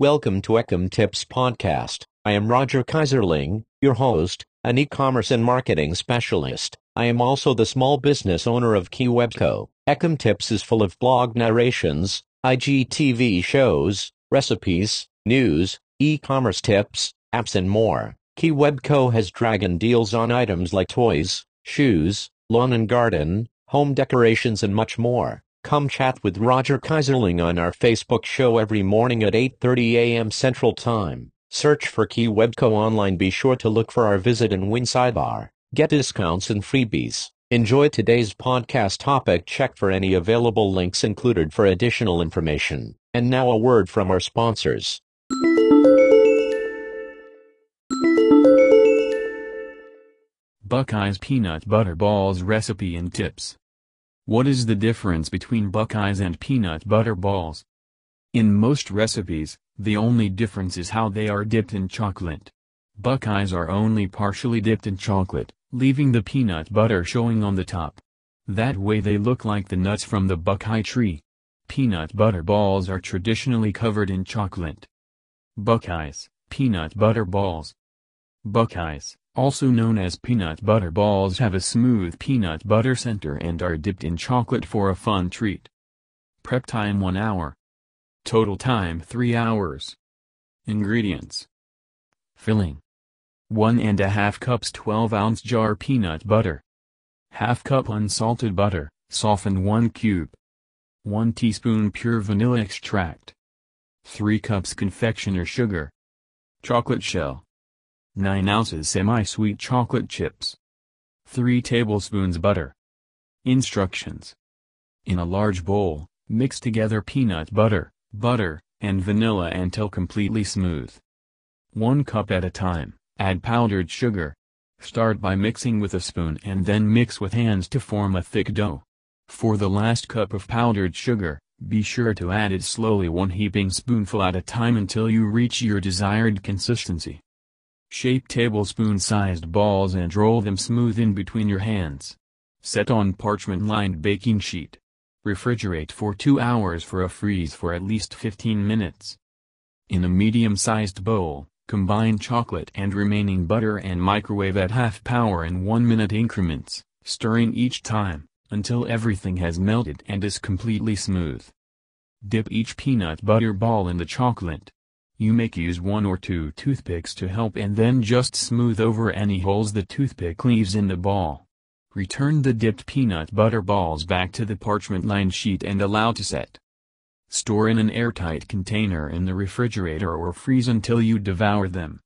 Welcome to Ecom Tips Podcast. I am Roger Kaiserling, your host, an e-commerce and marketing specialist. I am also the small business owner of KeyWebCo. Ecom Tips is full of blog narrations, IGTV shows, recipes, news, e-commerce tips, apps and more. KeyWebCo has dragon deals on items like toys, shoes, lawn and garden, home decorations and much more. Come chat with Roger Kaiserling on our Facebook show every morning at 8:30 a.m. Central Time. Search for Key Webco online. Be sure to look for our visit and win sidebar. Get discounts and freebies. Enjoy today's podcast topic. Check for any available links included for additional information. And now a word from our sponsors. Buckeyes Peanut Butter Balls Recipe and Tips What is the difference between Buckeyes and peanut butter balls? In most recipes, the only difference is how they are dipped in chocolate. Buckeyes are only partially dipped in chocolate, leaving the peanut butter showing on the top. That way they look like the nuts from the Buckeye tree. Peanut butter balls are traditionally covered in chocolate. Buckeyes, peanut butter balls. Buckeyes, also known as peanut butter balls have a smooth peanut butter center and are dipped in chocolate for a fun treat. Prep time 1 hour. Total time 3 hours. Ingredients. Filling. 1 and a half cups 12 ounce jar peanut butter. Half cup unsalted butter, softened 1 cube. 1 teaspoon pure vanilla extract. 3 cups confectioner sugar. Chocolate shell. 9 ounces semi-sweet chocolate chips. 3 tablespoons butter. Instructions. In a large bowl, mix together peanut butter, butter, and vanilla until completely smooth. 1 cup at a time, add powdered sugar. Start by mixing with a spoon and then mix with hands to form a thick dough. For the last cup of powdered sugar, be sure to add it slowly one heaping spoonful at a time until you reach your desired consistency. Shape tablespoon-sized balls and roll them smooth in between your hands. Set on parchment-lined baking sheet. Refrigerate for 2 hours for a freeze for at least 15 minutes. In a medium-sized bowl, combine chocolate and remaining butter and microwave at half power in 1 minute increments, stirring each time, until everything has melted and is completely smooth. Dip each peanut butter ball in the chocolate. You may use one or two toothpicks to help and then just smooth over any holes the toothpick leaves in the ball. Return the dipped peanut butter balls back to the parchment-lined sheet and allow to set. Store in an airtight container in the refrigerator or freeze until you devour them.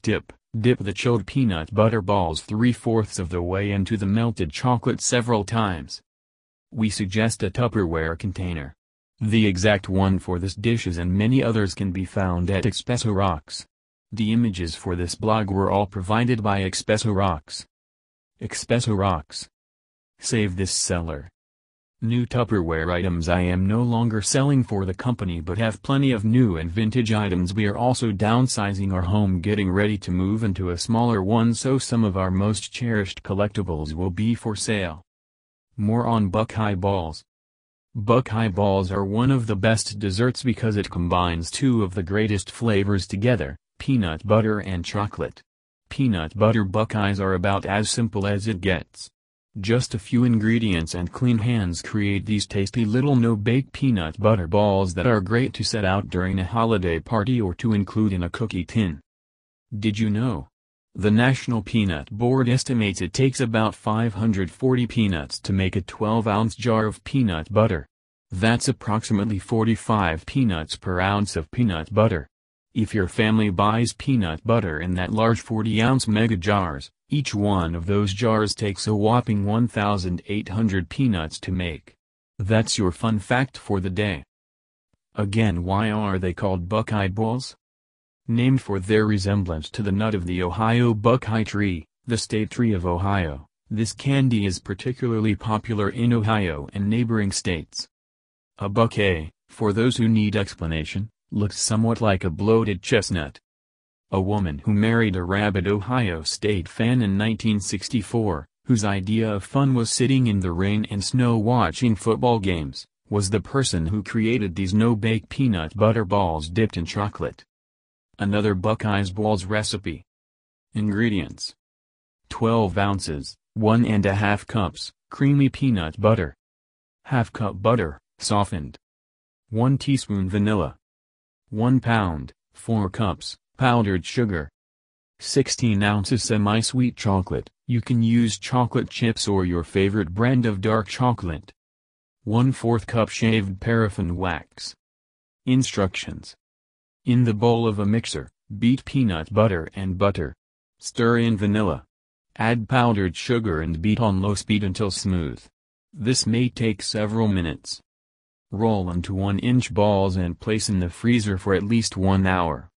Dip, dip the chilled peanut butter balls 3 fourths of the way into the melted chocolate several times. We suggest a Tupperware container. The exact one for this dishes and many others can be found at Expresso Rocks. The images for this blog were all provided by Expresso Rocks. Expresso Rocks. Save this seller. New Tupperware items I am no longer selling for the company but have plenty of new and vintage items we are also downsizing our home getting ready to move into a smaller one so some of our most cherished collectibles will be for sale. More on Buckeye Balls. Buckeye Balls are one of the best desserts because it combines two of the greatest flavors together, peanut butter and chocolate. Peanut butter Buckeyes are about as simple as it gets. Just a few ingredients and clean hands create these tasty little no-bake peanut butter balls that are great to set out during a holiday party or to include in a cookie tin. Did you know? The National Peanut Board estimates it takes about 540 peanuts to make a 12-ounce jar of peanut butter. That's approximately 45 peanuts per ounce of peanut butter. If your family buys peanut butter in that large 40-ounce mega jars, each one of those jars takes a whopping 1,800 peanuts to make. That's your fun fact for the day. Again why are they called Buckeye Balls? Named for their resemblance to the nut of the Ohio Buckeye tree, the state tree of Ohio, this candy is particularly popular in Ohio and neighboring states. A Buckeye, for those who need explanation, looks somewhat like a bloated chestnut. A woman who married a rabid Ohio State fan in 1964, whose idea of fun was sitting in the rain and snow watching football games, was the person who created these no-bake peanut butter balls dipped in chocolate. Another Buckeyes Balls recipe. Ingredients. 12 ounces, 1 and a half cups, creamy peanut butter. Half cup butter, softened. 1 teaspoon vanilla. 1 pound, 4 cups, powdered sugar. 16 ounces semi-sweet chocolate, you can use chocolate chips or your favorite brand of dark chocolate. 1 4th cup shaved paraffin wax. Instructions. In the bowl of a mixer, beat peanut butter and butter. Stir in vanilla. Add powdered sugar and beat on low speed until smooth. This may take several minutes. Roll into 1-inch balls and place in the freezer for at least one hour.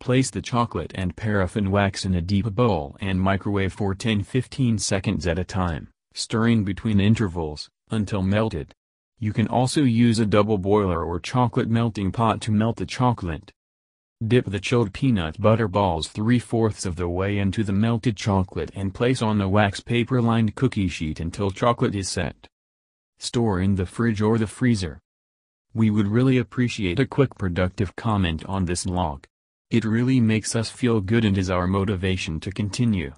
Place the chocolate and paraffin wax in a deep bowl and microwave for 10-15 seconds at a time, stirring between intervals, until melted. You can also use a double boiler or chocolate melting pot to melt the chocolate. Dip the chilled peanut butter balls 3 fourths of the way into the melted chocolate and place on a wax paper lined cookie sheet until chocolate is set. Store in the fridge or the freezer. We would really appreciate a quick productive comment on this log. It really makes us feel good and is our motivation to continue.